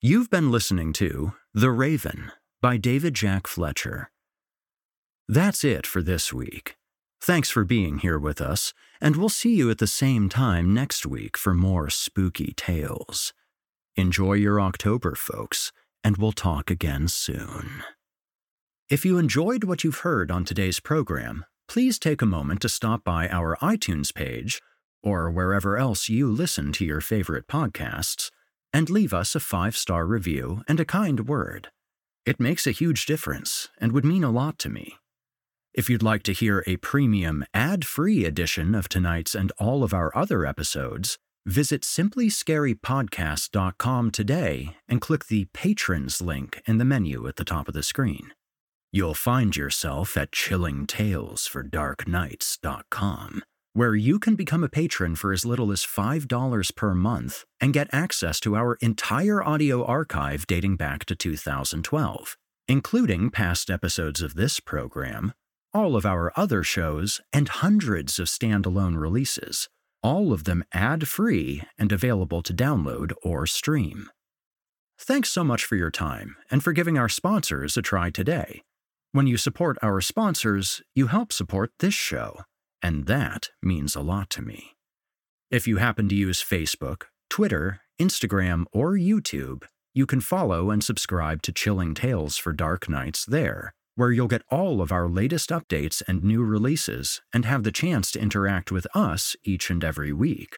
You've been listening to The Raven by David Jack Fletcher. That's it for this week. Thanks for being here with us, and we'll see you at the same time next week for more spooky tales. Enjoy your October, folks, and we'll talk again soon. If you enjoyed what you've heard on today's program, please take a moment to stop by our iTunes page, or wherever else you listen to your favorite podcasts, and leave us a five star review and a kind word. It makes a huge difference and would mean a lot to me. If you'd like to hear a premium, ad free edition of tonight's and all of our other episodes, visit simplyscarypodcast.com today and click the Patrons link in the menu at the top of the screen. You'll find yourself at chillingtalesfordarknights.com, where you can become a patron for as little as $5 per month and get access to our entire audio archive dating back to 2012, including past episodes of this program, all of our other shows, and hundreds of standalone releases, all of them ad free and available to download or stream. Thanks so much for your time and for giving our sponsors a try today. When you support our sponsors, you help support this show, and that means a lot to me. If you happen to use Facebook, Twitter, Instagram, or YouTube, you can follow and subscribe to Chilling Tales for Dark Nights there, where you'll get all of our latest updates and new releases and have the chance to interact with us each and every week.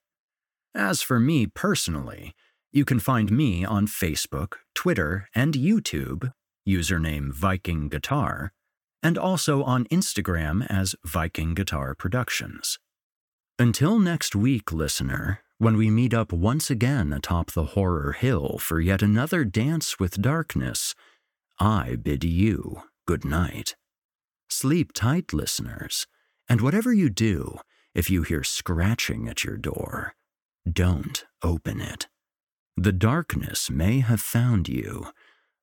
As for me personally, you can find me on Facebook, Twitter, and YouTube username Viking Guitar, and also on Instagram as Viking Guitar Productions. Until next week, listener, when we meet up once again atop the horror hill for yet another dance with darkness, I bid you good night. Sleep tight, listeners, and whatever you do, if you hear scratching at your door, don't open it. The darkness may have found you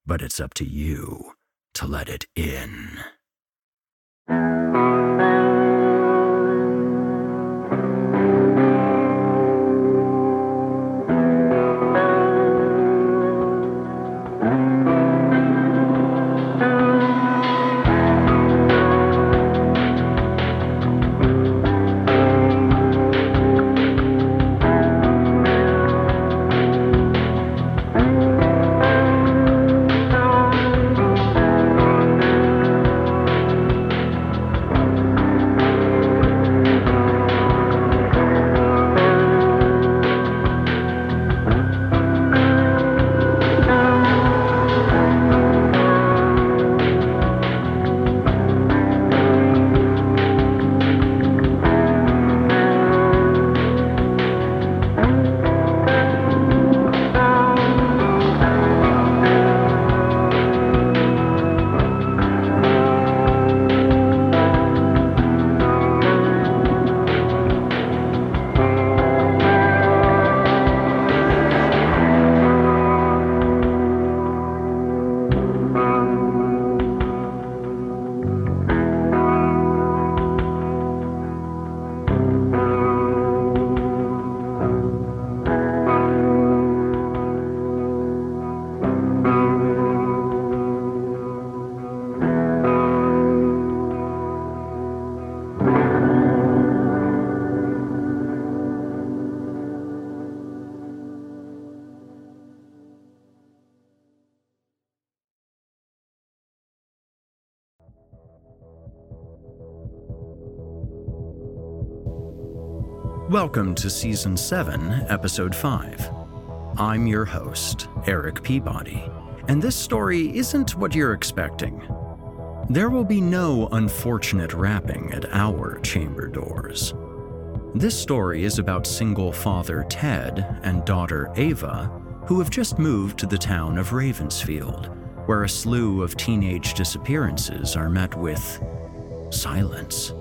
but it's up to you to let it in. Mm-hmm. Welcome to Season 7, Episode 5. I'm your host, Eric Peabody, and this story isn't what you're expecting. There will be no unfortunate rapping at our chamber doors. This story is about single father Ted and daughter Ava, who have just moved to the town of Ravensfield, where a slew of teenage disappearances are met with silence.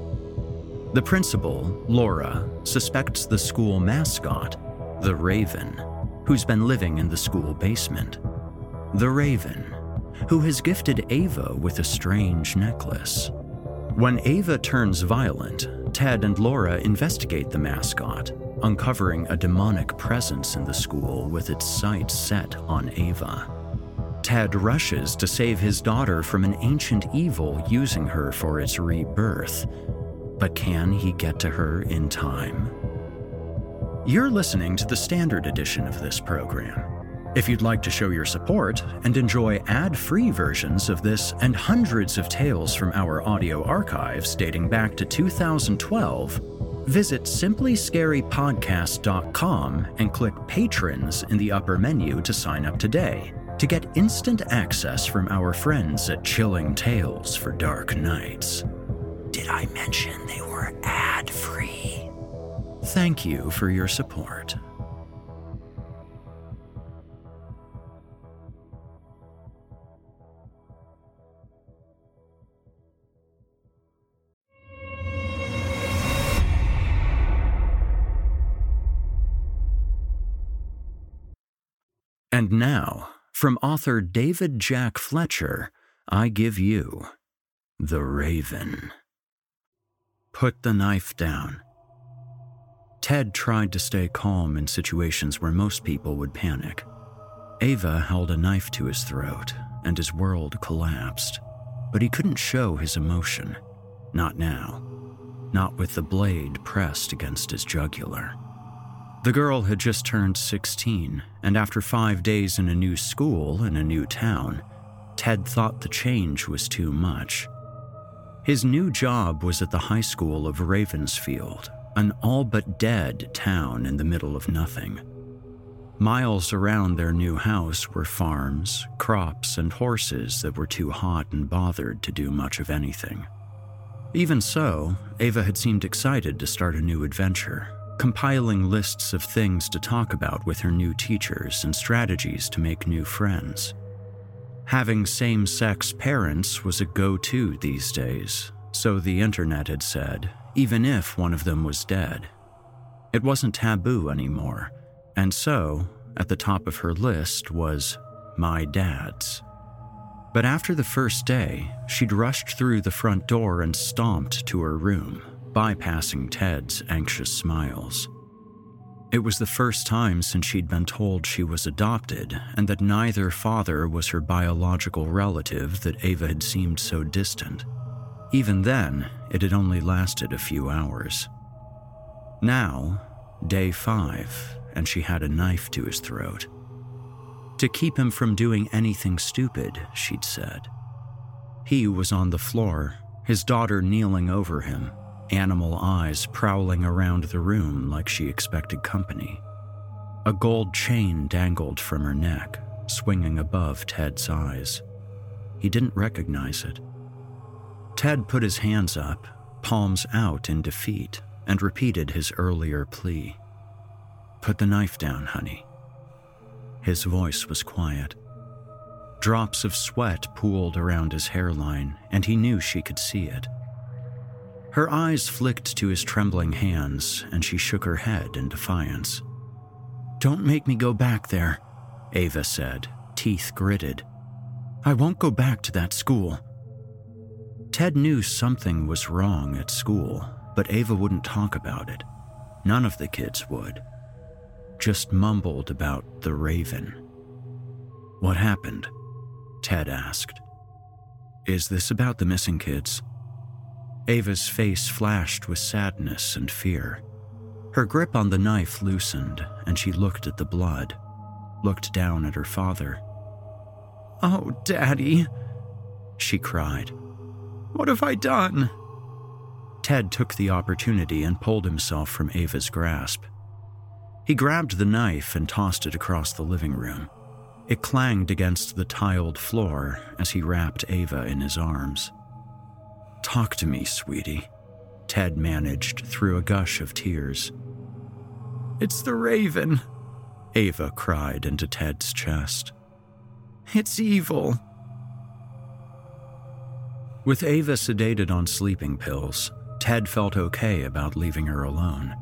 The principal, Laura, suspects the school mascot, the Raven, who's been living in the school basement. The Raven, who has gifted Ava with a strange necklace. When Ava turns violent, Ted and Laura investigate the mascot uncovering a demonic presence in the school with its sights set on Ava. Ted rushes to save his daughter from an ancient evil using her for its rebirth. But can he get to her in time? You're listening to the standard edition of this program. If you'd like to show your support and enjoy ad free versions of this and hundreds of tales from our audio archives dating back to 2012, visit simplyscarypodcast.com and click Patrons in the upper menu to sign up today to get instant access from our friends at Chilling Tales for Dark Nights. Did I mention they were ad free? Thank you for your support. And now, from author David Jack Fletcher, I give you The Raven. Put the knife down. Ted tried to stay calm in situations where most people would panic. Ava held a knife to his throat, and his world collapsed. But he couldn't show his emotion. Not now. Not with the blade pressed against his jugular. The girl had just turned 16, and after five days in a new school in a new town, Ted thought the change was too much. His new job was at the high school of Ravensfield, an all but dead town in the middle of nothing. Miles around their new house were farms, crops, and horses that were too hot and bothered to do much of anything. Even so, Ava had seemed excited to start a new adventure, compiling lists of things to talk about with her new teachers and strategies to make new friends. Having same sex parents was a go to these days, so the internet had said, even if one of them was dead. It wasn't taboo anymore, and so, at the top of her list was my dad's. But after the first day, she'd rushed through the front door and stomped to her room, bypassing Ted's anxious smiles. It was the first time since she'd been told she was adopted and that neither father was her biological relative that Ava had seemed so distant. Even then, it had only lasted a few hours. Now, day five, and she had a knife to his throat. To keep him from doing anything stupid, she'd said. He was on the floor, his daughter kneeling over him, animal eyes prowling around the room like she expected company. A gold chain dangled from her neck, swinging above Ted's eyes. He didn't recognize it. Ted put his hands up, palms out in defeat, and repeated his earlier plea Put the knife down, honey. His voice was quiet. Drops of sweat pooled around his hairline, and he knew she could see it. Her eyes flicked to his trembling hands, and she shook her head in defiance. Don't make me go back there, Ava said, teeth gritted. I won't go back to that school. Ted knew something was wrong at school, but Ava wouldn't talk about it. None of the kids would. Just mumbled about the raven. What happened? Ted asked. Is this about the missing kids? Ava's face flashed with sadness and fear. Her grip on the knife loosened, and she looked at the blood, looked down at her father. Oh, Daddy, she cried. What have I done? Ted took the opportunity and pulled himself from Ava's grasp. He grabbed the knife and tossed it across the living room. It clanged against the tiled floor as he wrapped Ava in his arms. Talk to me, sweetie, Ted managed through a gush of tears. It's the raven, Ava cried into Ted's chest. It's evil. With Ava sedated on sleeping pills, Ted felt okay about leaving her alone.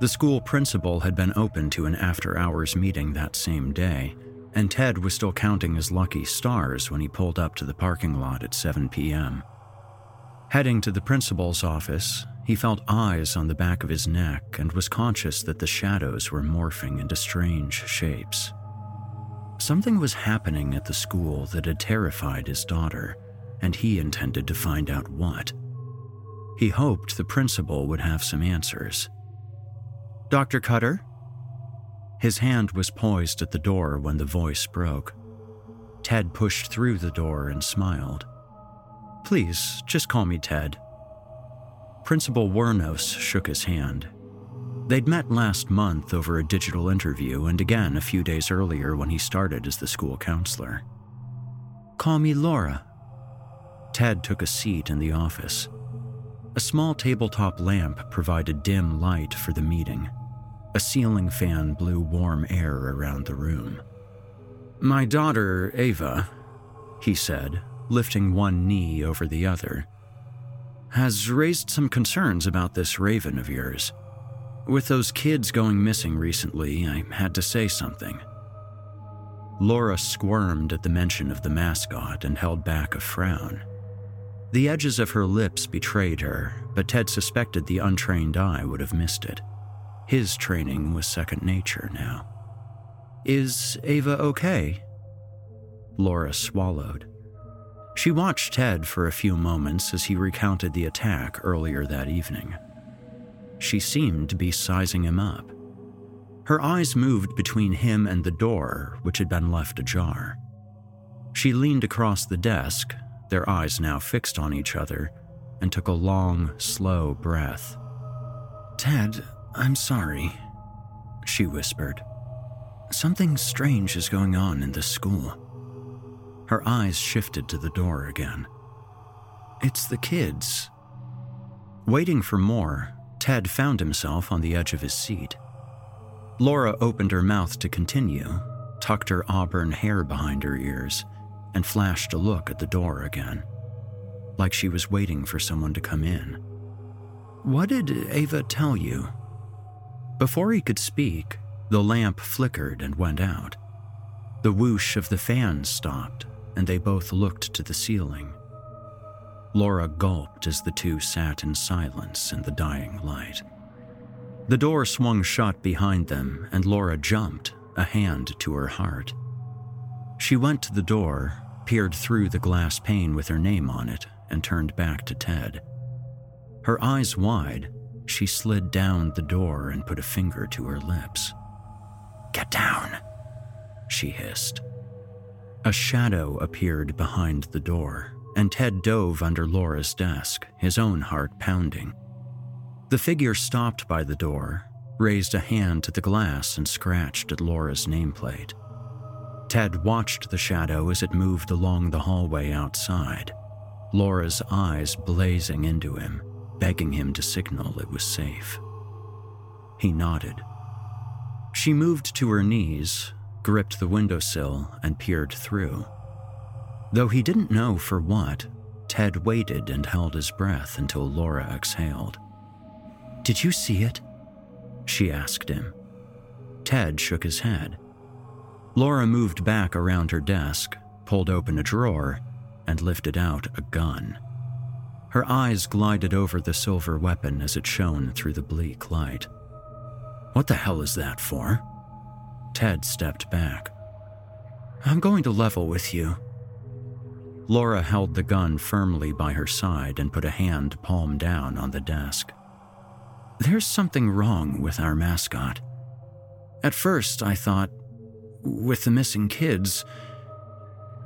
The school principal had been open to an after hours meeting that same day, and Ted was still counting his lucky stars when he pulled up to the parking lot at 7 p.m. Heading to the principal's office, he felt eyes on the back of his neck and was conscious that the shadows were morphing into strange shapes. Something was happening at the school that had terrified his daughter, and he intended to find out what. He hoped the principal would have some answers. Dr. Cutter? His hand was poised at the door when the voice broke. Ted pushed through the door and smiled. Please, just call me Ted. Principal Wernos shook his hand. They'd met last month over a digital interview and again a few days earlier when he started as the school counselor. Call me Laura. Ted took a seat in the office. A small tabletop lamp provided dim light for the meeting. A ceiling fan blew warm air around the room. My daughter, Ava, he said, lifting one knee over the other, has raised some concerns about this raven of yours. With those kids going missing recently, I had to say something. Laura squirmed at the mention of the mascot and held back a frown. The edges of her lips betrayed her, but Ted suspected the untrained eye would have missed it. His training was second nature now. Is Ava okay? Laura swallowed. She watched Ted for a few moments as he recounted the attack earlier that evening. She seemed to be sizing him up. Her eyes moved between him and the door, which had been left ajar. She leaned across the desk, their eyes now fixed on each other, and took a long, slow breath. Ted, I'm sorry, she whispered. Something strange is going on in this school. Her eyes shifted to the door again. It's the kids. Waiting for more, Ted found himself on the edge of his seat. Laura opened her mouth to continue, tucked her auburn hair behind her ears, and flashed a look at the door again, like she was waiting for someone to come in. What did Ava tell you? Before he could speak, the lamp flickered and went out. The whoosh of the fan stopped, and they both looked to the ceiling. Laura gulped as the two sat in silence in the dying light. The door swung shut behind them, and Laura jumped, a hand to her heart. She went to the door, peered through the glass pane with her name on it, and turned back to Ted. Her eyes wide, she slid down the door and put a finger to her lips. Get down, she hissed. A shadow appeared behind the door, and Ted dove under Laura's desk, his own heart pounding. The figure stopped by the door, raised a hand to the glass, and scratched at Laura's nameplate. Ted watched the shadow as it moved along the hallway outside, Laura's eyes blazing into him, begging him to signal it was safe. He nodded. She moved to her knees, gripped the windowsill, and peered through. Though he didn't know for what, Ted waited and held his breath until Laura exhaled. Did you see it? She asked him. Ted shook his head. Laura moved back around her desk, pulled open a drawer, and lifted out a gun. Her eyes glided over the silver weapon as it shone through the bleak light. What the hell is that for? Ted stepped back. I'm going to level with you. Laura held the gun firmly by her side and put a hand palm down on the desk. There's something wrong with our mascot. At first, I thought, with the missing kids,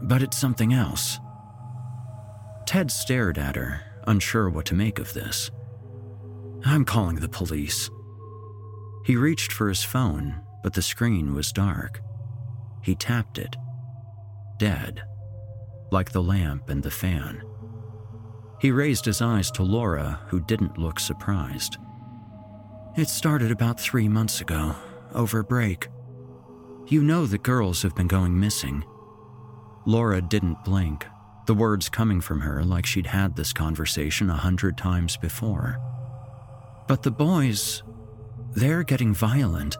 but it's something else. Ted stared at her, unsure what to make of this. I'm calling the police. He reached for his phone, but the screen was dark. He tapped it. Dead. Like the lamp and the fan. He raised his eyes to Laura, who didn't look surprised. It started about three months ago, over break. You know the girls have been going missing. Laura didn't blink, the words coming from her like she'd had this conversation a hundred times before. But the boys, they're getting violent.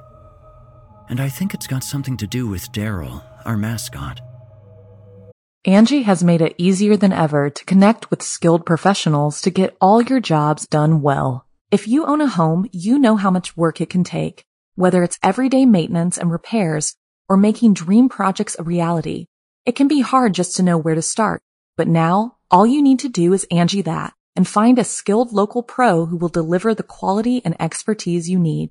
And I think it's got something to do with Daryl, our mascot. Angi has made it easier than ever to connect with skilled professionals to get all your jobs done well. If you own a home, you know how much work it can take, whether it's everyday maintenance and repairs or making dream projects a reality. It can be hard just to know where to start, but now all you need to do is Angi that and find a skilled local pro who will deliver the quality and expertise you need.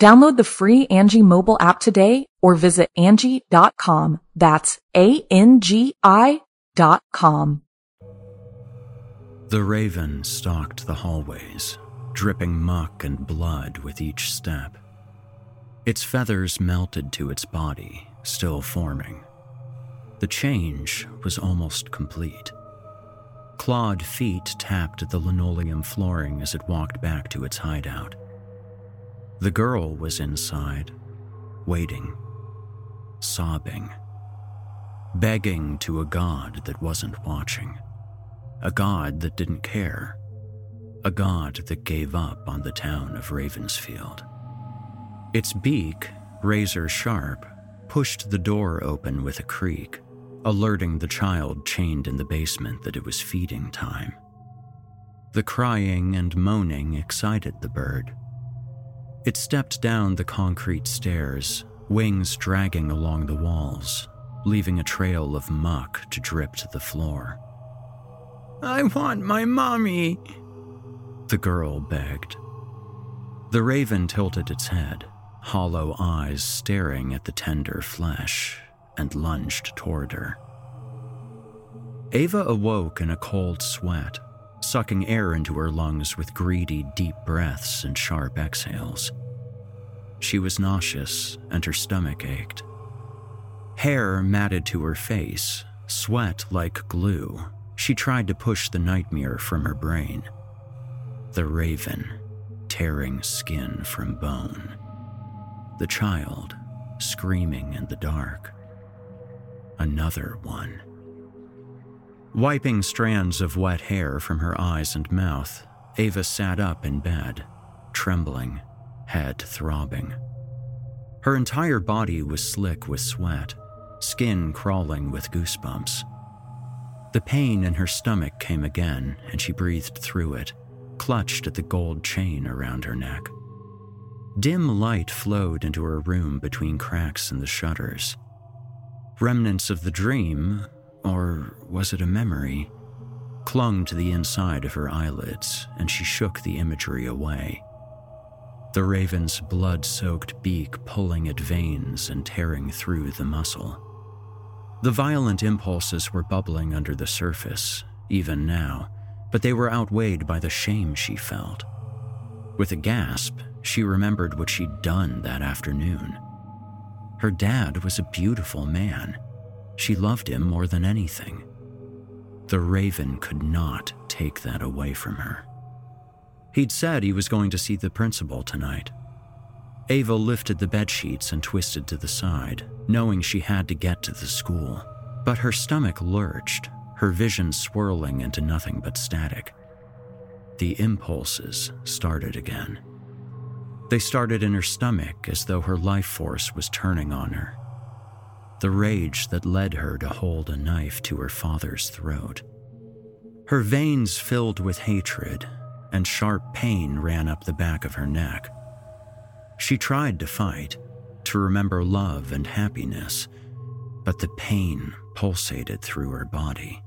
Download the free Angi mobile app today or visit Angi.com. That's A-N-G-I dot com. The raven stalked the hallways, dripping muck and blood with each step. Its feathers melted to its body, still forming. The change was almost complete. Clawed feet tapped at the linoleum flooring as it walked back to its hideout. The girl was inside, waiting, sobbing, begging to a God that wasn't watching, a God that didn't care, a God that gave up on the town of Ravensfield. Its beak, razor sharp, pushed the door open with a creak, alerting the child chained in the basement that it was feeding time. The crying and moaning excited the bird it stepped down the concrete stairs, wings dragging along the walls, leaving a trail of muck to drip to the floor. I want my mommy, the girl begged. The raven tilted its head, hollow eyes staring at the tender flesh, and lunged toward her. Ava awoke in a cold sweat sucking air into her lungs with greedy, deep breaths and sharp exhales. She was nauseous and her stomach ached. Hair matted to her face, sweat like glue. She tried to push the nightmare from her brain. The raven, tearing skin from bone. The child, screaming in the dark. Another one. Wiping strands of wet hair from her eyes and mouth, Ava sat up in bed, trembling, head throbbing. Her entire body was slick with sweat, skin crawling with goosebumps. The pain in her stomach came again, and she breathed through it, clutched at the gold chain around her neck. Dim light flowed into her room between cracks in the shutters. Remnants of the dream or was it a memory? Clung to the inside of her eyelids, and she shook the imagery away. The raven's blood soaked beak pulling at veins and tearing through the muscle. The violent impulses were bubbling under the surface, even now, but they were outweighed by the shame she felt. With a gasp, she remembered what she'd done that afternoon. Her dad was a beautiful man she loved him more than anything. The raven could not take that away from her. He'd said he was going to see the principal tonight. Ava lifted the bed sheets and twisted to the side, knowing she had to get to the school. But her stomach lurched, her vision swirling into nothing but static. The impulses started again. They started in her stomach as though her life force was turning on her the rage that led her to hold a knife to her father's throat. Her veins filled with hatred, and sharp pain ran up the back of her neck. She tried to fight, to remember love and happiness, but the pain pulsated through her body.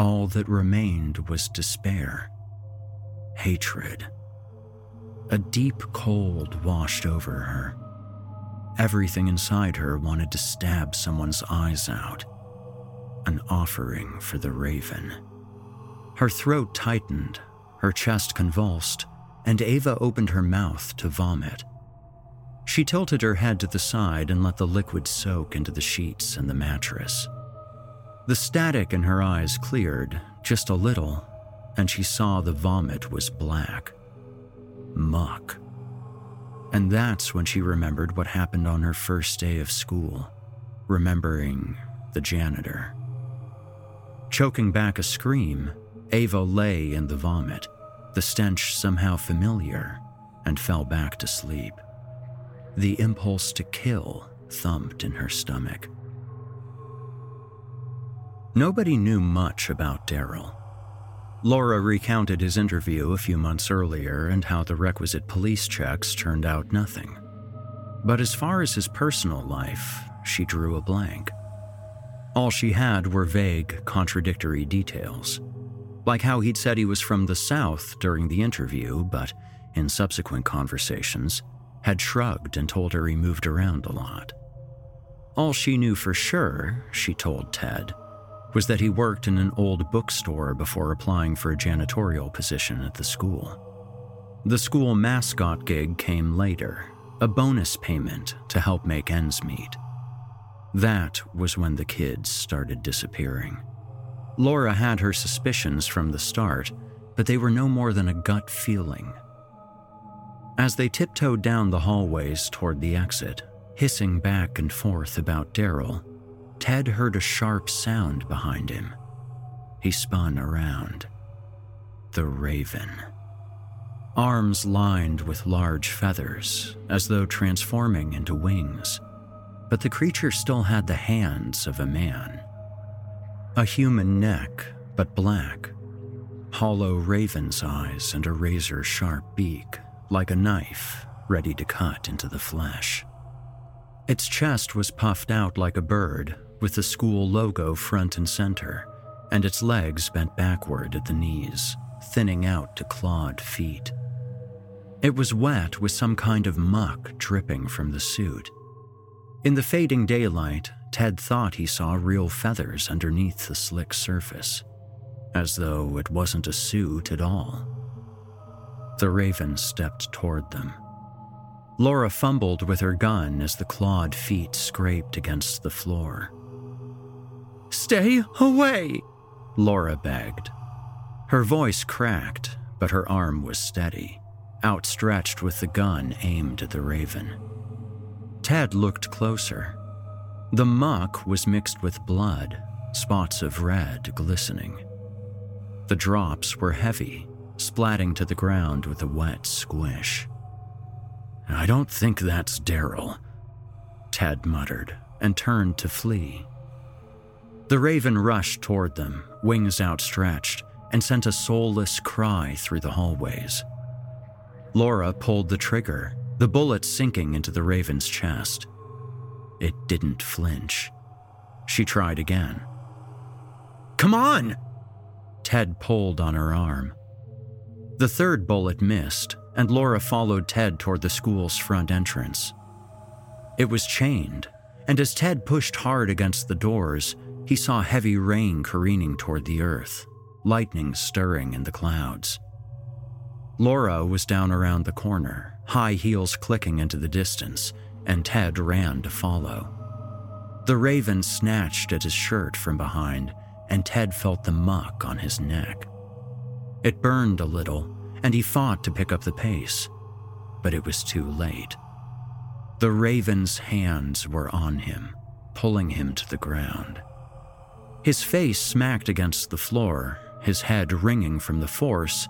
All that remained was despair, hatred. A deep cold washed over her Everything inside her wanted to stab someone's eyes out. An offering for the raven. Her throat tightened, her chest convulsed, and Ava opened her mouth to vomit. She tilted her head to the side and let the liquid soak into the sheets and the mattress. The static in her eyes cleared just a little, and she saw the vomit was black. Muck. And that's when she remembered what happened on her first day of school, remembering the janitor. Choking back a scream, Ava lay in the vomit, the stench somehow familiar, and fell back to sleep. The impulse to kill thumped in her stomach. Nobody knew much about Daryl. Laura recounted his interview a few months earlier and how the requisite police checks turned out nothing. But as far as his personal life, she drew a blank. All she had were vague, contradictory details. Like how he'd said he was from the South during the interview, but in subsequent conversations, had shrugged and told her he moved around a lot. All she knew for sure, she told Ted, was that he worked in an old bookstore before applying for a janitorial position at the school. The school mascot gig came later, a bonus payment to help make ends meet. That was when the kids started disappearing. Laura had her suspicions from the start, but they were no more than a gut feeling. As they tiptoed down the hallways toward the exit, hissing back and forth about Daryl, Ted heard a sharp sound behind him. He spun around. The raven. Arms lined with large feathers, as though transforming into wings. But the creature still had the hands of a man. A human neck, but black. Hollow raven's eyes and a razor sharp beak, like a knife, ready to cut into the flesh. Its chest was puffed out like a bird, with the school logo front and center, and its legs bent backward at the knees, thinning out to clawed feet. It was wet with some kind of muck dripping from the suit. In the fading daylight, Ted thought he saw real feathers underneath the slick surface, as though it wasn't a suit at all. The raven stepped toward them. Laura fumbled with her gun as the clawed feet scraped against the floor. Stay away, Laura begged. Her voice cracked, but her arm was steady, outstretched with the gun aimed at the raven. Ted looked closer. The muck was mixed with blood, spots of red glistening. The drops were heavy, splatting to the ground with a wet squish. I don't think that's Daryl, Ted muttered and turned to flee. The raven rushed toward them, wings outstretched, and sent a soulless cry through the hallways. Laura pulled the trigger, the bullet sinking into the raven's chest. It didn't flinch. She tried again. Come on! Ted pulled on her arm. The third bullet missed, and Laura followed Ted toward the school's front entrance. It was chained, and as Ted pushed hard against the doors, he saw heavy rain careening toward the earth, lightning stirring in the clouds. Laura was down around the corner, high heels clicking into the distance, and Ted ran to follow. The raven snatched at his shirt from behind, and Ted felt the muck on his neck. It burned a little, and he fought to pick up the pace, but it was too late. The raven's hands were on him, pulling him to the ground. His face smacked against the floor, his head ringing from the force,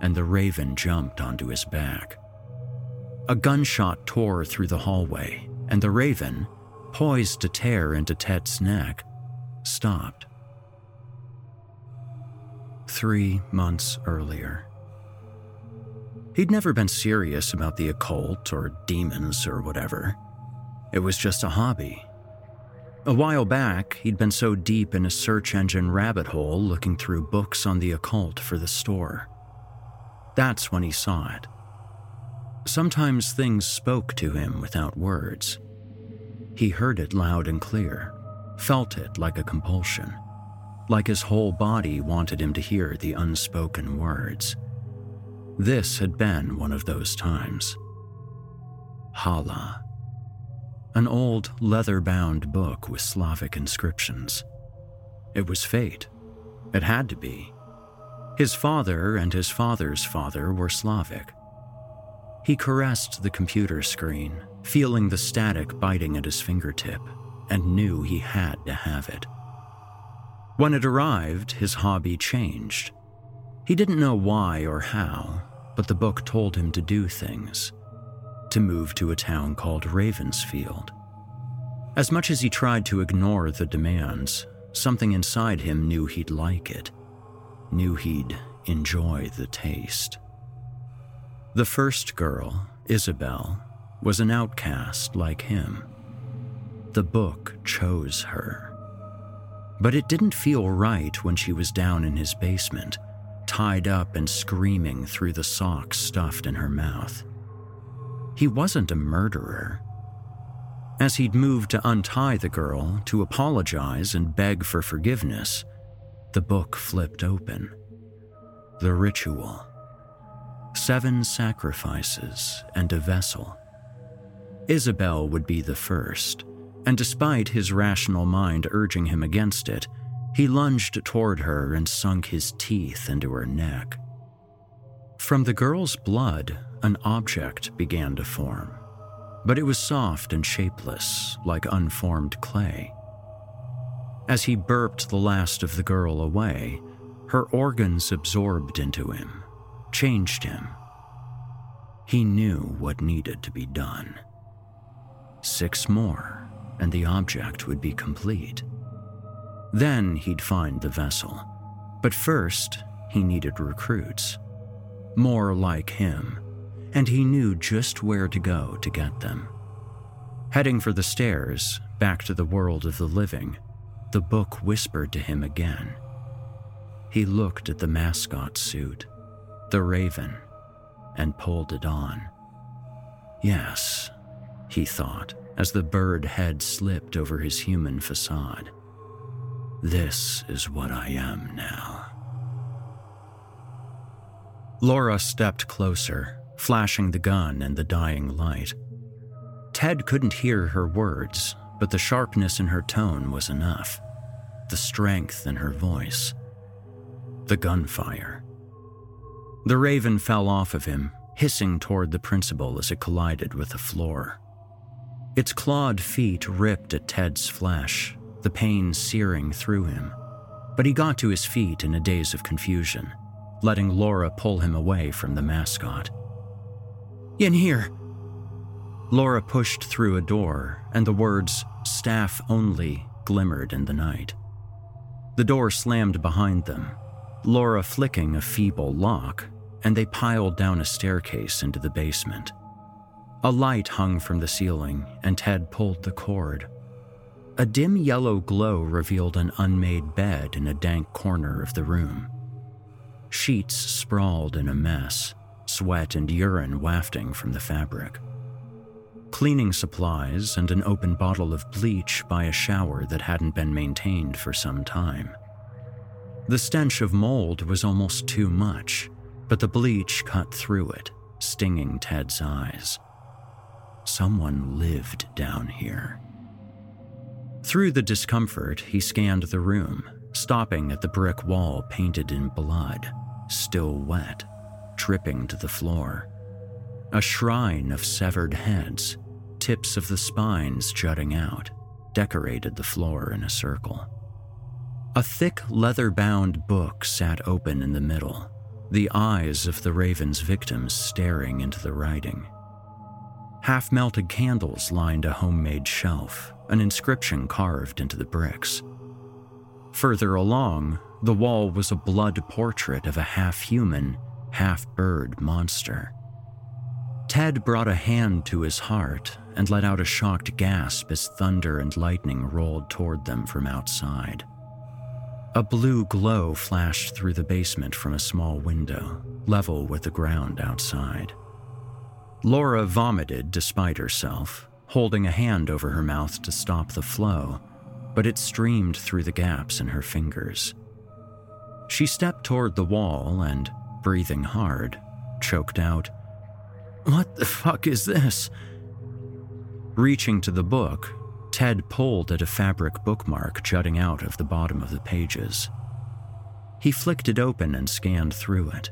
and the raven jumped onto his back. A gunshot tore through the hallway, and the raven, poised to tear into Ted's neck, stopped. Three months earlier. He'd never been serious about the occult or demons or whatever. It was just a hobby, a while back, he'd been so deep in a search engine rabbit hole looking through books on the occult for the store. That's when he saw it. Sometimes things spoke to him without words. He heard it loud and clear, felt it like a compulsion, like his whole body wanted him to hear the unspoken words. This had been one of those times. Hala an old leather bound book with Slavic inscriptions. It was fate. It had to be. His father and his father's father were Slavic. He caressed the computer screen, feeling the static biting at his fingertip, and knew he had to have it. When it arrived, his hobby changed. He didn't know why or how, but the book told him to do things. To move to a town called Ravensfield. As much as he tried to ignore the demands, something inside him knew he'd like it, knew he'd enjoy the taste. The first girl, Isabel, was an outcast like him. The book chose her. But it didn't feel right when she was down in his basement, tied up and screaming through the socks stuffed in her mouth. He wasn't a murderer. As he'd moved to untie the girl, to apologize and beg for forgiveness, the book flipped open. The ritual. Seven sacrifices and a vessel. Isabel would be the first and despite his rational mind urging him against it, he lunged toward her and sunk his teeth into her neck. From the girl's blood, an object began to form, but it was soft and shapeless, like unformed clay. As he burped the last of the girl away, her organs absorbed into him, changed him. He knew what needed to be done. Six more and the object would be complete. Then he'd find the vessel. But first, he needed recruits. More like him, and he knew just where to go to get them. Heading for the stairs, back to the world of the living, the book whispered to him again. He looked at the mascot suit, the raven, and pulled it on. Yes, he thought, as the bird head slipped over his human facade. This is what I am now. Laura stepped closer, flashing the gun and the dying light. Ted couldn't hear her words, but the sharpness in her tone was enough. The strength in her voice. The gunfire. The raven fell off of him, hissing toward the principal as it collided with the floor. Its clawed feet ripped at Ted's flesh, the pain searing through him. But he got to his feet in a daze of confusion, letting Laura pull him away from the mascot. In here! Laura pushed through a door, and the words, staff only, glimmered in the night. The door slammed behind them, Laura flicking a feeble lock, and they piled down a staircase into the basement. A light hung from the ceiling, and Ted pulled the cord. A dim yellow glow revealed an unmade bed in a dank corner of the room. Sheets sprawled in a mess, sweat and urine wafting from the fabric. Cleaning supplies and an open bottle of bleach by a shower that hadn't been maintained for some time. The stench of mold was almost too much, but the bleach cut through it, stinging Ted's eyes. Someone lived down here. Through the discomfort, he scanned the room, stopping at the brick wall painted in blood, still wet, dripping to the floor. A shrine of severed heads, tips of the spines jutting out, decorated the floor in a circle. A thick leather bound book sat open in the middle, the eyes of the raven's victims staring into the writing. Half melted candles lined a homemade shelf, an inscription carved into the bricks. Further along, the wall was a blood portrait of a half human, half bird monster. Ted brought a hand to his heart and let out a shocked gasp as thunder and lightning rolled toward them from outside. A blue glow flashed through the basement from a small window, level with the ground outside. Laura vomited despite herself, holding a hand over her mouth to stop the flow, but it streamed through the gaps in her fingers. She stepped toward the wall and, breathing hard, choked out, What the fuck is this? Reaching to the book, Ted pulled at a fabric bookmark jutting out of the bottom of the pages. He flicked it open and scanned through it.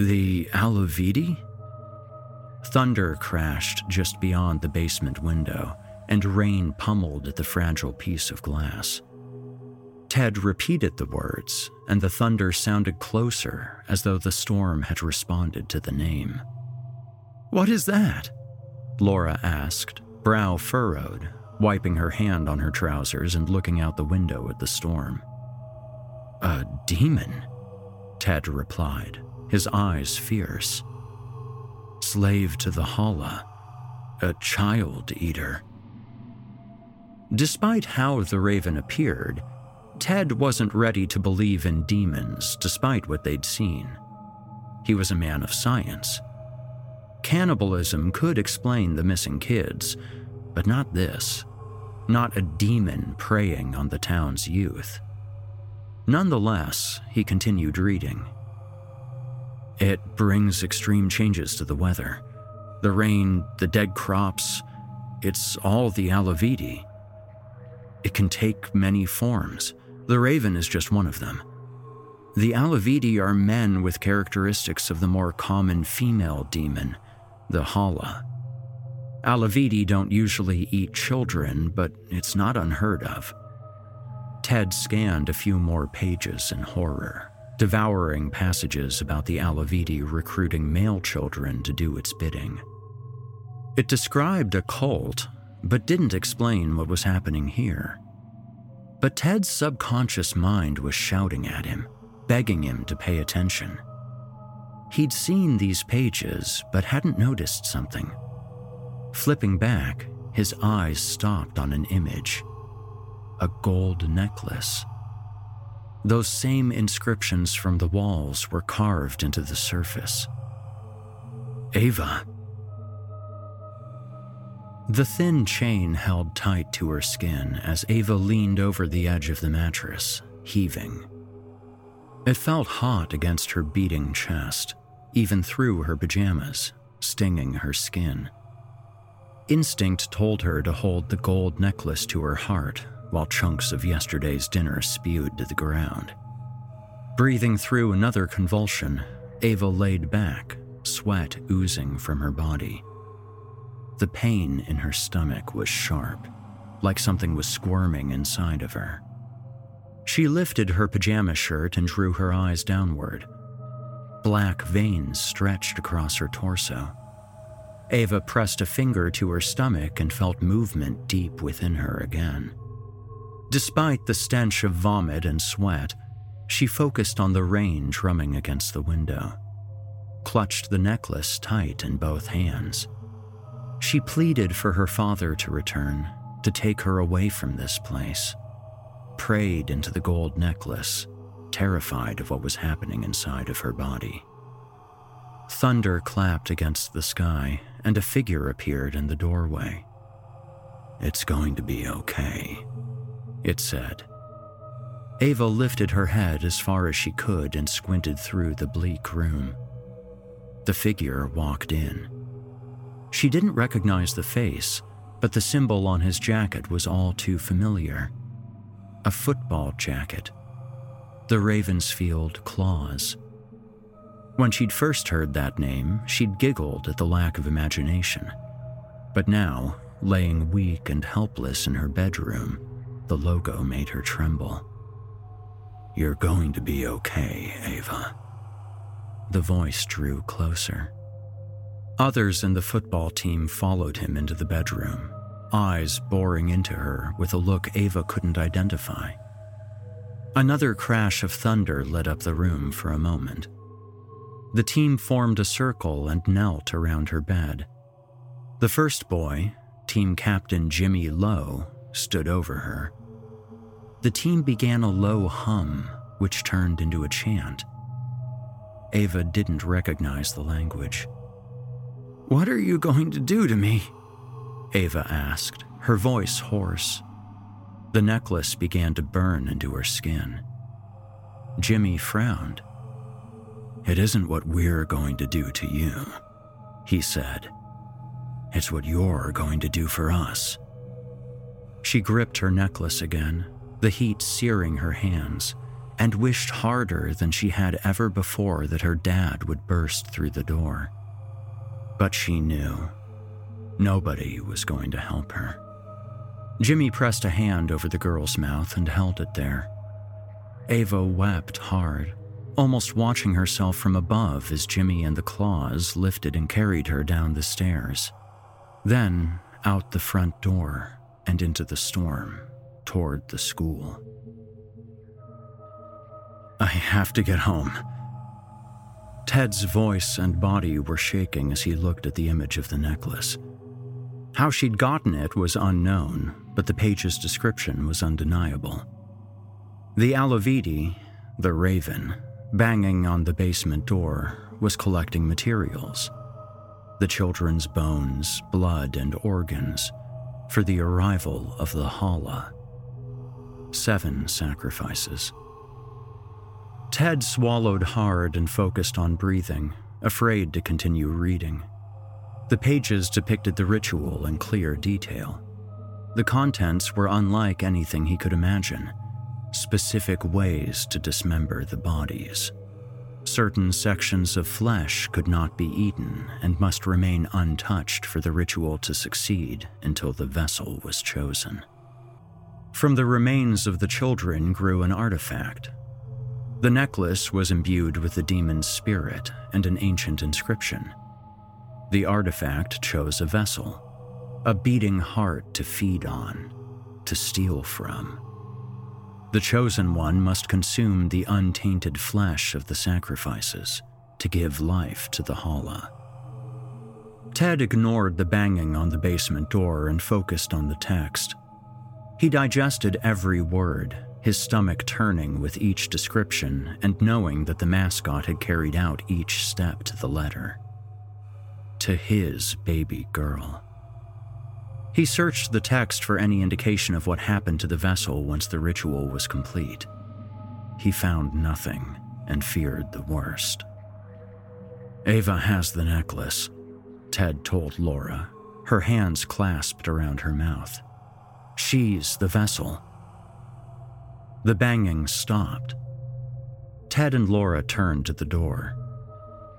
The Alavidi? Thunder crashed just beyond the basement window, and rain pummeled at the fragile piece of glass. Ted repeated the words, and the thunder sounded closer as though the storm had responded to the name. What is that? Laura asked, brow furrowed, wiping her hand on her trousers and looking out the window at the storm. A demon, Ted replied, his eyes fierce. Slave to the Hala, a child eater. Despite how the raven appeared, Ted wasn't ready to believe in demons despite what they'd seen. He was a man of science. Cannibalism could explain the missing kids, but not this. Not a demon preying on the town's youth. Nonetheless, he continued reading. It brings extreme changes to the weather. The rain, the dead crops, it's all the Alavidi. It can take many forms. The raven is just one of them. The Alavidi are men with characteristics of the more common female demon, the Hala. Alavidi don't usually eat children, but it's not unheard of. Ted scanned a few more pages in horror, devouring passages about the Alavidi recruiting male children to do its bidding. It described a cult, but didn't explain what was happening here. But Ted's subconscious mind was shouting at him, begging him to pay attention. He'd seen these pages, but hadn't noticed something. Flipping back, his eyes stopped on an image a gold necklace. Those same inscriptions from the walls were carved into the surface. Ava. The thin chain held tight to her skin as Ava leaned over the edge of the mattress, heaving. It felt hot against her beating chest, even through her pajamas, stinging her skin. Instinct told her to hold the gold necklace to her heart while chunks of yesterday's dinner spewed to the ground. Breathing through another convulsion, Ava laid back, sweat oozing from her body. The pain in her stomach was sharp, like something was squirming inside of her. She lifted her pajama shirt and drew her eyes downward. Black veins stretched across her torso. Ava pressed a finger to her stomach and felt movement deep within her again. Despite the stench of vomit and sweat, she focused on the rain drumming against the window, clutched the necklace tight in both hands. She pleaded for her father to return, to take her away from this place, prayed into the gold necklace, terrified of what was happening inside of her body. Thunder clapped against the sky, and a figure appeared in the doorway. It's going to be okay, it said. Ava lifted her head as far as she could and squinted through the bleak room. The figure walked in. She didn't recognize the face, but the symbol on his jacket was all too familiar. A football jacket. The Ravensfield Claws. When she'd first heard that name, she'd giggled at the lack of imagination. But now, laying weak and helpless in her bedroom, the logo made her tremble. You're going to be okay, Ava. The voice drew closer. Others in the football team followed him into the bedroom, eyes boring into her with a look Ava couldn't identify. Another crash of thunder lit up the room for a moment. The team formed a circle and knelt around her bed. The first boy, team captain Jimmy Lowe, stood over her. The team began a low hum, which turned into a chant. Ava didn't recognize the language. What are you going to do to me? Ava asked, her voice hoarse. The necklace began to burn into her skin. Jimmy frowned. It isn't what we're going to do to you, he said. It's what you're going to do for us. She gripped her necklace again, the heat searing her hands, and wished harder than she had ever before that her dad would burst through the door. But she knew nobody was going to help her. Jimmy pressed a hand over the girl's mouth and held it there. Ava wept hard, almost watching herself from above as Jimmy and the claws lifted and carried her down the stairs. Then out the front door and into the storm toward the school. I have to get home. Ted's voice and body were shaking as he looked at the image of the necklace. How she'd gotten it was unknown, but the page's description was undeniable. The Alavidi, the raven, banging on the basement door, was collecting materials the children's bones, blood, and organs for the arrival of the Hala. Seven sacrifices. Ted swallowed hard and focused on breathing, afraid to continue reading. The pages depicted the ritual in clear detail. The contents were unlike anything he could imagine specific ways to dismember the bodies. Certain sections of flesh could not be eaten and must remain untouched for the ritual to succeed until the vessel was chosen. From the remains of the children grew an artifact. The necklace was imbued with the demon's spirit and an ancient inscription. The artifact chose a vessel, a beating heart to feed on, to steal from. The chosen one must consume the untainted flesh of the sacrifices to give life to the Hala. Ted ignored the banging on the basement door and focused on the text. He digested every word, his stomach turning with each description and knowing that the mascot had carried out each step to the letter. To his baby girl. He searched the text for any indication of what happened to the vessel once the ritual was complete. He found nothing and feared the worst. Ava has the necklace, Ted told Laura, her hands clasped around her mouth. She's the vessel. The banging stopped. Ted and Laura turned to the door.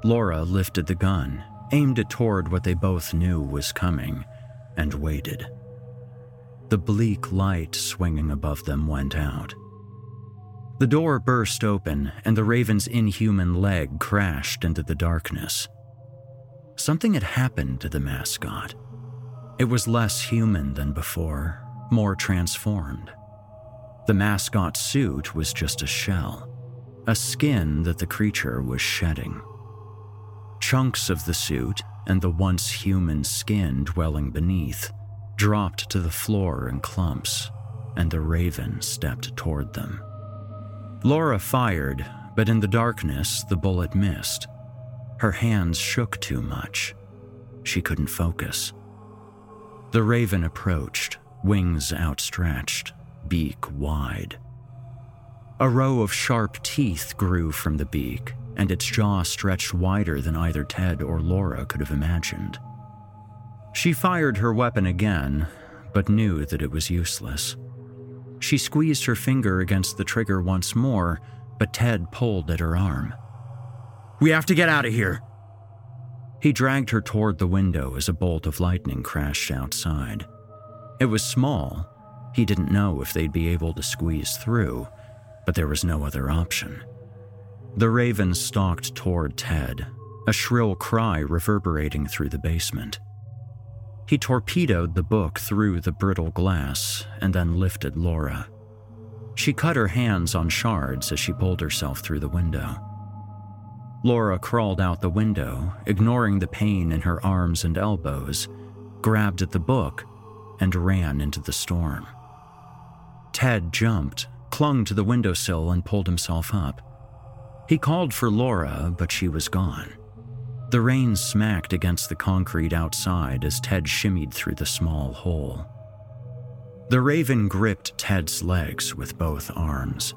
Laura lifted the gun, aimed it toward what they both knew was coming, and waited. The bleak light swinging above them went out. The door burst open, and the raven's inhuman leg crashed into the darkness. Something had happened to the mascot. It was less human than before, more transformed. The mascot suit was just a shell, a skin that the creature was shedding. Chunks of the suit, and the once human skin dwelling beneath dropped to the floor in clumps, and the raven stepped toward them. Laura fired, but in the darkness, the bullet missed. Her hands shook too much. She couldn't focus. The raven approached, wings outstretched, beak wide. A row of sharp teeth grew from the beak, and its jaw stretched wider than either Ted or Laura could have imagined. She fired her weapon again, but knew that it was useless. She squeezed her finger against the trigger once more, but Ted pulled at her arm. We have to get out of here. He dragged her toward the window as a bolt of lightning crashed outside. It was small. He didn't know if they'd be able to squeeze through, but there was no other option. The raven stalked toward Ted, a shrill cry reverberating through the basement. He torpedoed the book through the brittle glass and then lifted Laura. She cut her hands on shards as she pulled herself through the window. Laura crawled out the window, ignoring the pain in her arms and elbows, grabbed at the book, and ran into the storm. Ted jumped, clung to the windowsill, and pulled himself up. He called for Laura, but she was gone. The rain smacked against the concrete outside as Ted shimmied through the small hole. The raven gripped Ted's legs with both arms,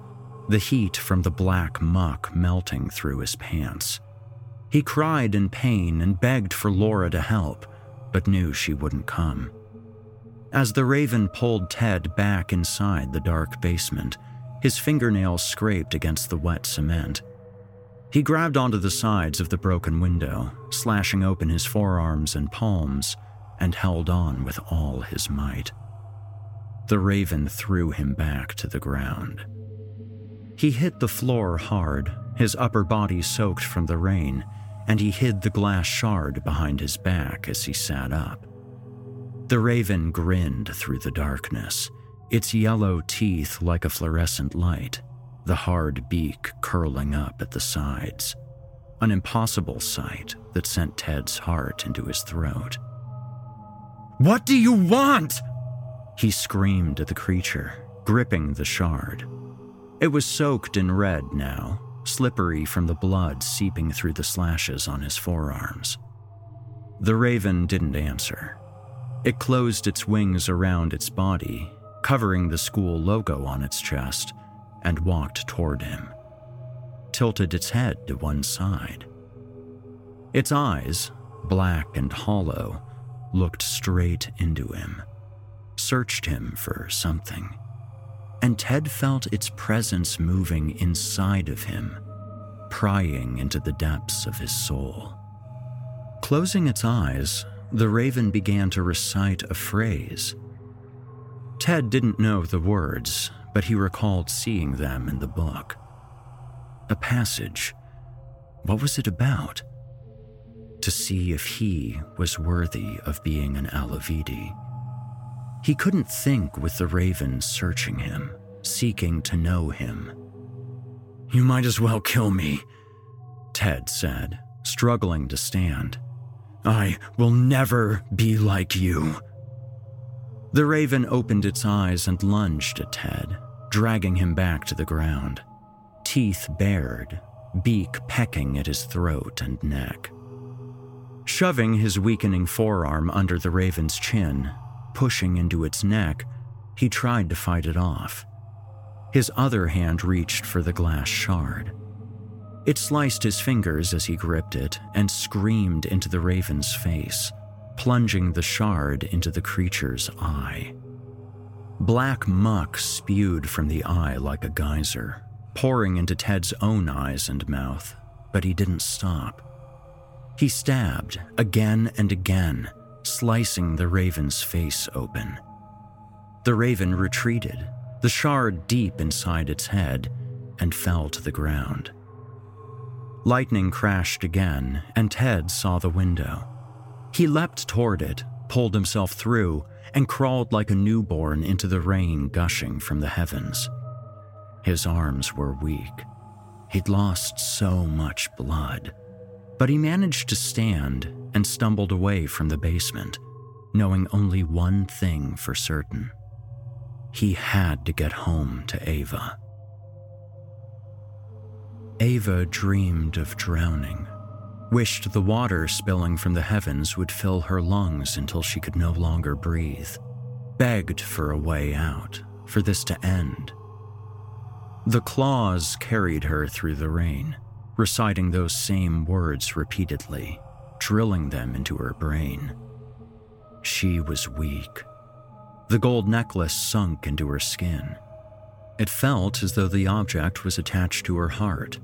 the heat from the black muck melting through his pants. He cried in pain and begged for Laura to help, but knew she wouldn't come. As the raven pulled Ted back inside the dark basement, his fingernails scraped against the wet cement. He grabbed onto the sides of the broken window, slashing open his forearms and palms, and held on with all his might. The raven threw him back to the ground. He hit the floor hard, his upper body soaked from the rain, and he hid the glass shard behind his back as he sat up. The raven grinned through the darkness, its yellow teeth like a fluorescent light, the hard beak curling up at the sides. An impossible sight that sent Ted's heart into his throat. What do you want? He screamed at the creature, gripping the shard. It was soaked in red now, slippery from the blood seeping through the slashes on his forearms. The raven didn't answer. It closed its wings around its body, covering the school logo on its chest, and walked toward him, tilted its head to one side. Its eyes, black and hollow, looked straight into him, searched him for something and Ted felt its presence moving inside of him, prying into the depths of his soul. Closing its eyes, the raven began to recite a phrase. Ted didn't know the words, but he recalled seeing them in the book. A passage. What was it about? To see if he was worthy of being an Alavidi. He couldn't think with the raven searching him, seeking to know him. You might as well kill me, Ted said, struggling to stand. I will never be like you. The raven opened its eyes and lunged at Ted, dragging him back to the ground, teeth bared, beak pecking at his throat and neck. Shoving his weakening forearm under the raven's chin, pushing into its neck, he tried to fight it off. His other hand reached for the glass shard. It sliced his fingers as he gripped it and screamed into the raven's face, plunging the shard into the creature's eye. Black muck spewed from the eye like a geyser, pouring into Ted's own eyes and mouth, but he didn't stop. He stabbed again and again, slicing the raven's face open. The raven retreated, the shard deep inside its head, and fell to the ground. Lightning crashed again, and Ted saw the window. He leapt toward it, pulled himself through, and crawled like a newborn into the rain gushing from the heavens. His arms were weak. He'd lost so much blood. But he managed to stand and stumbled away from the basement, knowing only one thing for certain. He had to get home to Ava. Ava dreamed of drowning, wished the water spilling from the heavens would fill her lungs until she could no longer breathe, begged for a way out, for this to end. The claws carried her through the rain, reciting those same words repeatedly drilling them into her brain. She was weak. The gold necklace sunk into her skin. It felt as though the object was attached to her heart,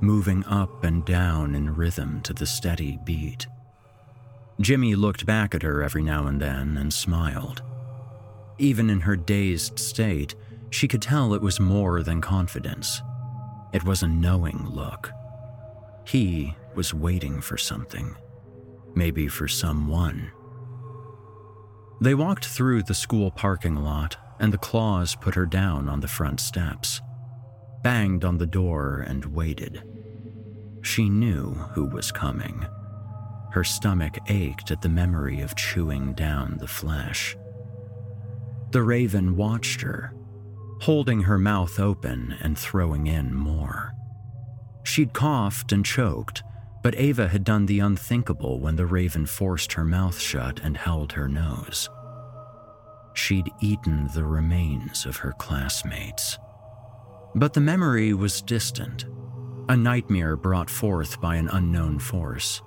moving up and down in rhythm to the steady beat. Jimmy looked back at her every now and then and smiled. Even in her dazed state, she could tell it was more than confidence. It was a knowing look. He was waiting for something, maybe for someone. They walked through the school parking lot, and the claws put her down on the front steps, banged on the door, and waited. She knew who was coming. Her stomach ached at the memory of chewing down the flesh. The raven watched her, holding her mouth open and throwing in more. She'd coughed and choked, but Ava had done the unthinkable when the raven forced her mouth shut and held her nose. She'd eaten the remains of her classmates. But the memory was distant, a nightmare brought forth by an unknown force.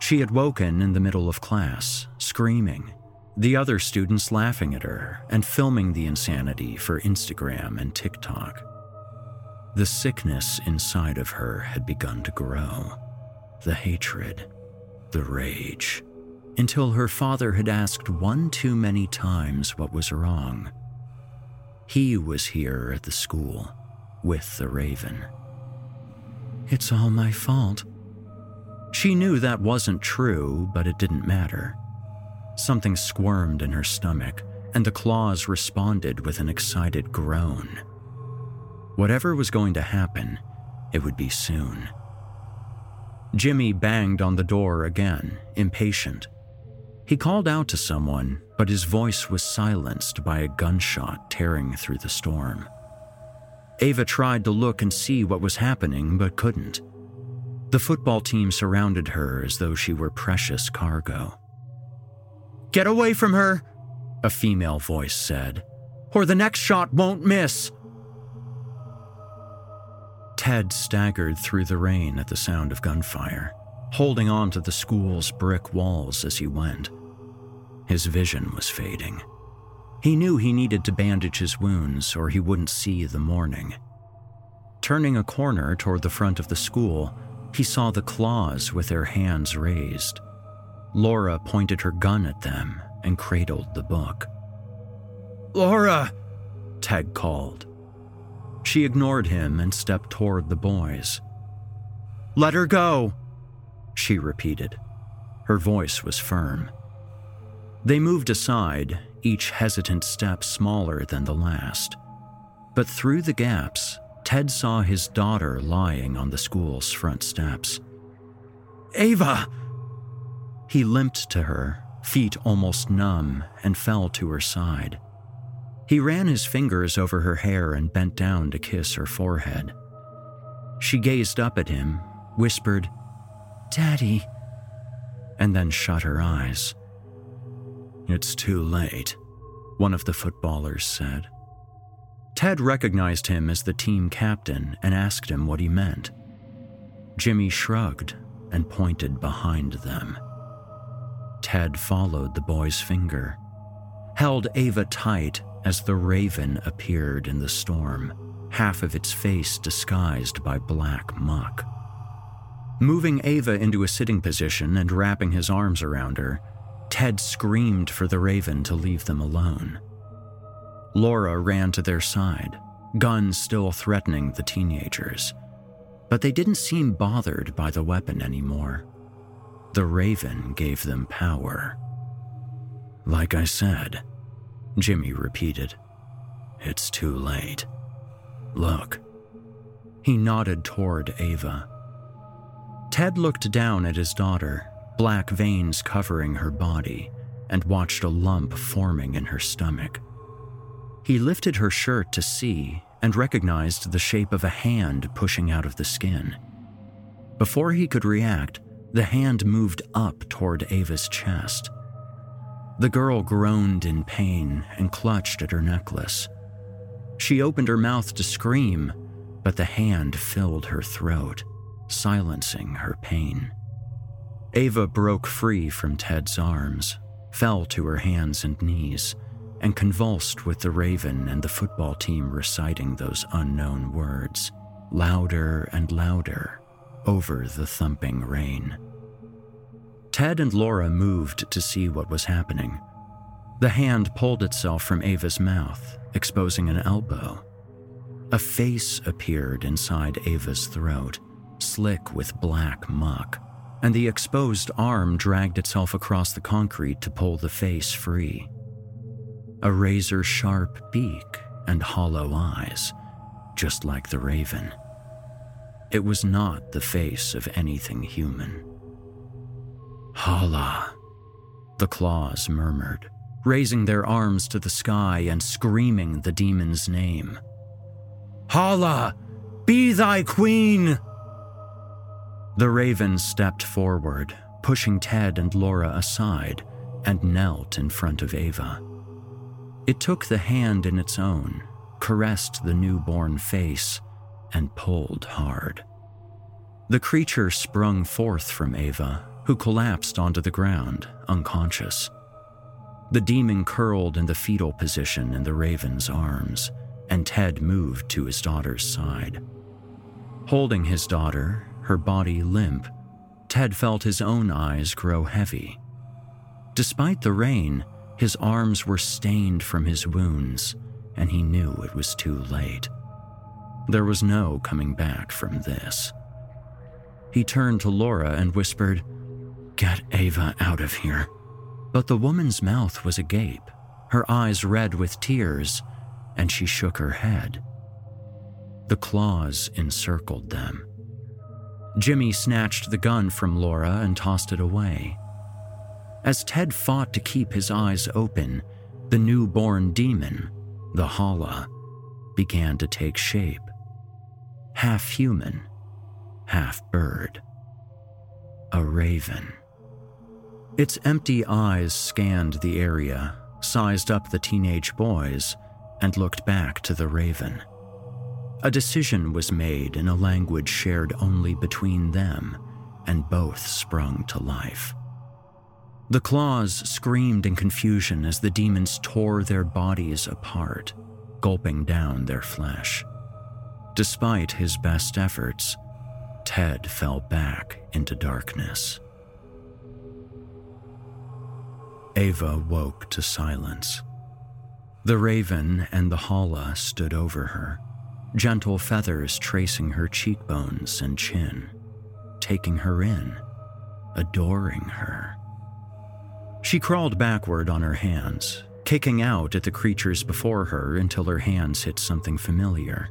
She had woken in the middle of class, screaming, the other students laughing at her and filming the insanity for Instagram and TikTok. The sickness inside of her had begun to grow the hatred, the rage, until her father had asked one too many times what was wrong. He was here at the school with the raven. It's all my fault. She knew that wasn't true, but it didn't matter. Something squirmed in her stomach, and the claws responded with an excited groan. Whatever was going to happen, it would be soon. Jimmy banged on the door again, impatient. He called out to someone, but his voice was silenced by a gunshot tearing through the storm. Ava tried to look and see what was happening, but couldn't. The football team surrounded her as though she were precious cargo. Get away from her, a female voice said, or the next shot won't miss. Ted staggered through the rain at the sound of gunfire, holding on to the school's brick walls as he went. His vision was fading. He knew he needed to bandage his wounds or he wouldn't see the morning. Turning a corner toward the front of the school, he saw the claws with their hands raised. Laura pointed her gun at them and cradled the book. Laura! Ted called. She ignored him and stepped toward the boys. Let her go, she repeated. Her voice was firm. They moved aside, each hesitant step smaller than the last. But through the gaps, Ted saw his daughter lying on the school's front steps. Ava! He limped to her, feet almost numb, and fell to her side. He ran his fingers over her hair and bent down to kiss her forehead. She gazed up at him, whispered, Daddy, and then shut her eyes. It's too late, one of the footballers said. Ted recognized him as the team captain and asked him what he meant. Jimmy shrugged and pointed behind them. Ted followed the boy's finger, held Ava tight as the raven appeared in the storm, half of its face disguised by black muck. Moving Ava into a sitting position and wrapping his arms around her, Ted screamed for the raven to leave them alone. Laura ran to their side, guns still threatening the teenagers. But they didn't seem bothered by the weapon anymore. The raven gave them power. Like I said, Jimmy repeated, it's too late. Look. He nodded toward Ava. Ted looked down at his daughter, black veins covering her body, and watched a lump forming in her stomach. He lifted her shirt to see and recognized the shape of a hand pushing out of the skin. Before he could react, the hand moved up toward Ava's chest. The girl groaned in pain and clutched at her necklace. She opened her mouth to scream, but the hand filled her throat, silencing her pain. Ava broke free from Ted's arms, fell to her hands and knees, and convulsed with the raven and the football team reciting those unknown words, louder and louder over the thumping rain. Ted and Laura moved to see what was happening. The hand pulled itself from Ava's mouth, exposing an elbow. A face appeared inside Ava's throat, slick with black muck, and the exposed arm dragged itself across the concrete to pull the face free. A razor sharp beak and hollow eyes, just like the raven. It was not the face of anything human. Hala, the claws murmured, raising their arms to the sky and screaming the demon's name. Hala, be thy queen! The raven stepped forward, pushing Ted and Laura aside, and knelt in front of Ava. It took the hand in its own, caressed the newborn face, and pulled hard. The creature sprung forth from Ava, who collapsed onto the ground, unconscious. The demon curled in the fetal position in the raven's arms, and Ted moved to his daughter's side. Holding his daughter, her body limp, Ted felt his own eyes grow heavy. Despite the rain, his arms were stained from his wounds, and he knew it was too late. There was no coming back from this. He turned to Laura and whispered, Get Ava out of here. But the woman's mouth was agape, her eyes red with tears, and she shook her head. The claws encircled them. Jimmy snatched the gun from Laura and tossed it away. As Ted fought to keep his eyes open, the newborn demon, the Hala, began to take shape. Half human, half bird. A raven. Its empty eyes scanned the area, sized up the teenage boys, and looked back to the raven. A decision was made in a language shared only between them, and both sprung to life. The claws screamed in confusion as the demons tore their bodies apart, gulping down their flesh. Despite his best efforts, Ted fell back into darkness. Ava woke to silence. The raven and the Hala stood over her, gentle feathers tracing her cheekbones and chin, taking her in, adoring her. She crawled backward on her hands, kicking out at the creatures before her until her hands hit something familiar.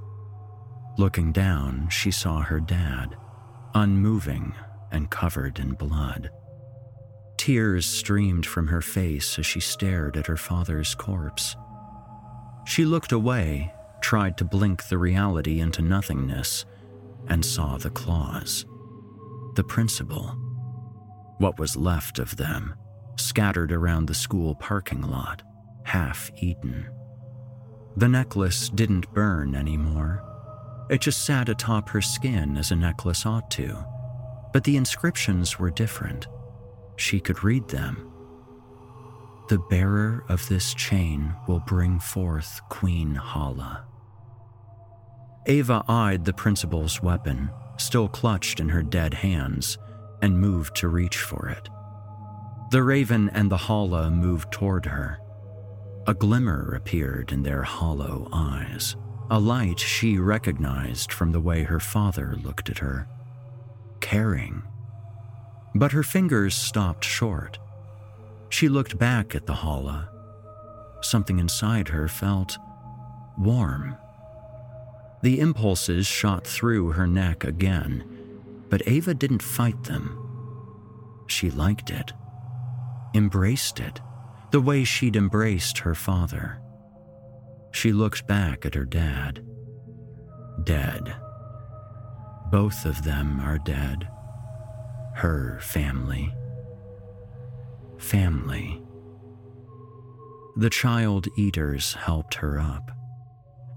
Looking down, she saw her dad, unmoving and covered in blood. Tears streamed from her face as she stared at her father's corpse. She looked away, tried to blink the reality into nothingness, and saw the claws. The principal. What was left of them, scattered around the school parking lot, half eaten. The necklace didn't burn anymore. It just sat atop her skin as a necklace ought to. But the inscriptions were different. She could read them. The bearer of this chain will bring forth Queen Hala. Ava eyed the principal's weapon, still clutched in her dead hands, and moved to reach for it. The raven and the Hala moved toward her. A glimmer appeared in their hollow eyes, a light she recognized from the way her father looked at her. Caring. But her fingers stopped short. She looked back at the Hala. Something inside her felt warm. The impulses shot through her neck again, but Ava didn't fight them. She liked it embraced it the way she'd embraced her father. She looked back at her dad. Dead. Both of them are dead. Her family. Family. The child eaters helped her up.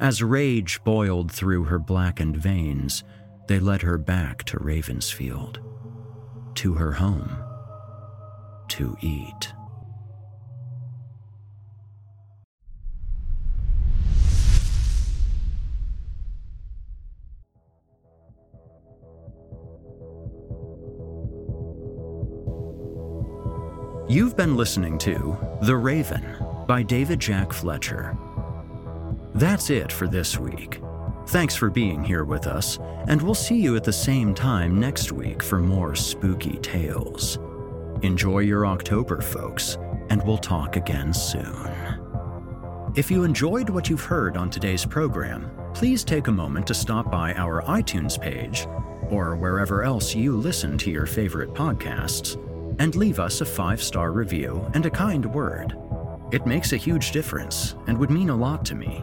As rage boiled through her blackened veins, they led her back to Ravensfield, to her home to eat. You've been listening to The Raven by David Jack Fletcher. That's it for this week. Thanks for being here with us, and we'll see you at the same time next week for more spooky tales. Enjoy your October, folks, and we'll talk again soon. If you enjoyed what you've heard on today's program, please take a moment to stop by our iTunes page or wherever else you listen to your favorite podcasts and leave us a five star review and a kind word. It makes a huge difference and would mean a lot to me.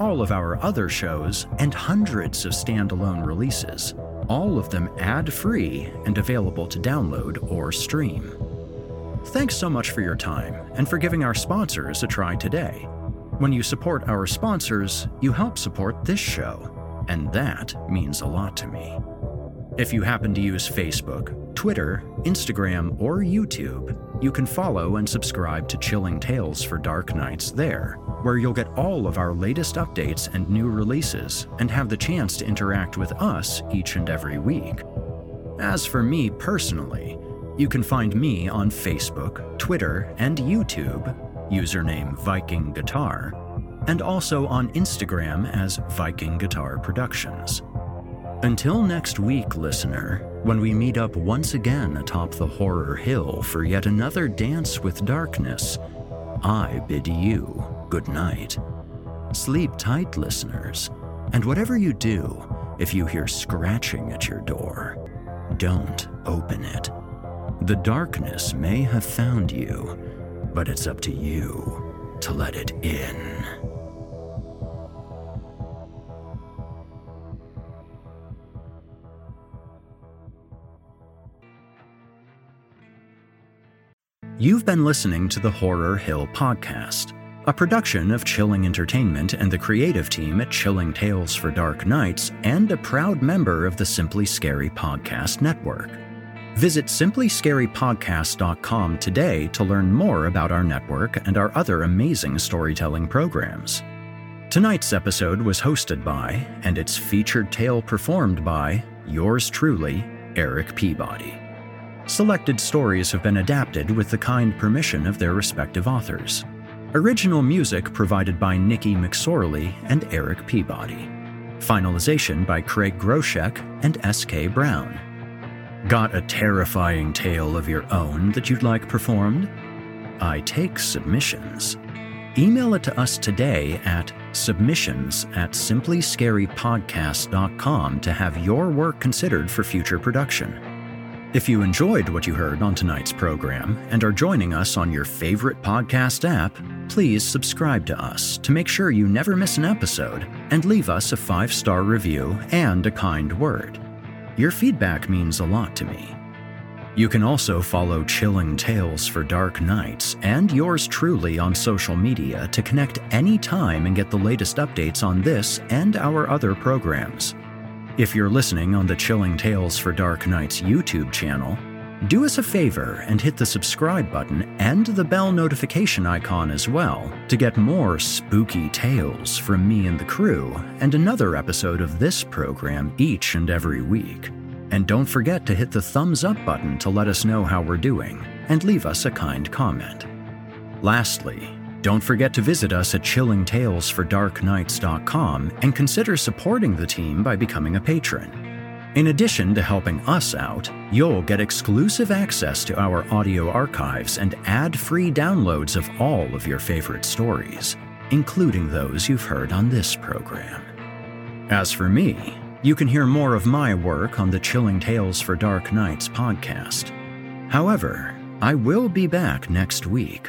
all of our other shows, and hundreds of standalone releases, all of them ad free and available to download or stream. Thanks so much for your time and for giving our sponsors a try today. When you support our sponsors, you help support this show, and that means a lot to me. If you happen to use Facebook, Twitter, Instagram, or YouTube, you can follow and subscribe to Chilling Tales for Dark Nights there, where you'll get all of our latest updates and new releases and have the chance to interact with us each and every week. As for me personally, you can find me on Facebook, Twitter, and YouTube, username Viking Guitar, and also on Instagram as Viking Guitar Productions. Until next week, listener, when we meet up once again atop the horror hill for yet another dance with darkness, I bid you good night. Sleep tight, listeners, and whatever you do, if you hear scratching at your door, don't open it. The darkness may have found you, but it's up to you to let it in. You've been listening to the Horror Hill Podcast, a production of Chilling Entertainment and the creative team at Chilling Tales for Dark Nights, and a proud member of the Simply Scary Podcast Network. Visit simplyscarypodcast.com today to learn more about our network and our other amazing storytelling programs. Tonight's episode was hosted by, and its featured tale performed by, yours truly, Eric Peabody. Selected stories have been adapted with the kind permission of their respective authors. Original music provided by Nikki McSorley and Eric Peabody. Finalization by Craig Groshek and S.K. Brown. Got a terrifying tale of your own that you'd like performed? I take submissions. Email it to us today at submissions at simplyscarypodcast.com to have your work considered for future production. If you enjoyed what you heard on tonight's program and are joining us on your favorite podcast app, please subscribe to us to make sure you never miss an episode and leave us a five star review and a kind word. Your feedback means a lot to me. You can also follow Chilling Tales for Dark Nights and yours truly on social media to connect anytime and get the latest updates on this and our other programs. If you're listening on the Chilling Tales for Dark Nights YouTube channel, do us a favor and hit the subscribe button and the bell notification icon as well to get more spooky tales from me and the crew and another episode of this program each and every week. And don't forget to hit the thumbs up button to let us know how we're doing and leave us a kind comment. Lastly, don't forget to visit us at chillingtalesfordarknights.com and consider supporting the team by becoming a patron. In addition to helping us out, you'll get exclusive access to our audio archives and ad free downloads of all of your favorite stories, including those you've heard on this program. As for me, you can hear more of my work on the Chilling Tales for Dark Nights podcast. However, I will be back next week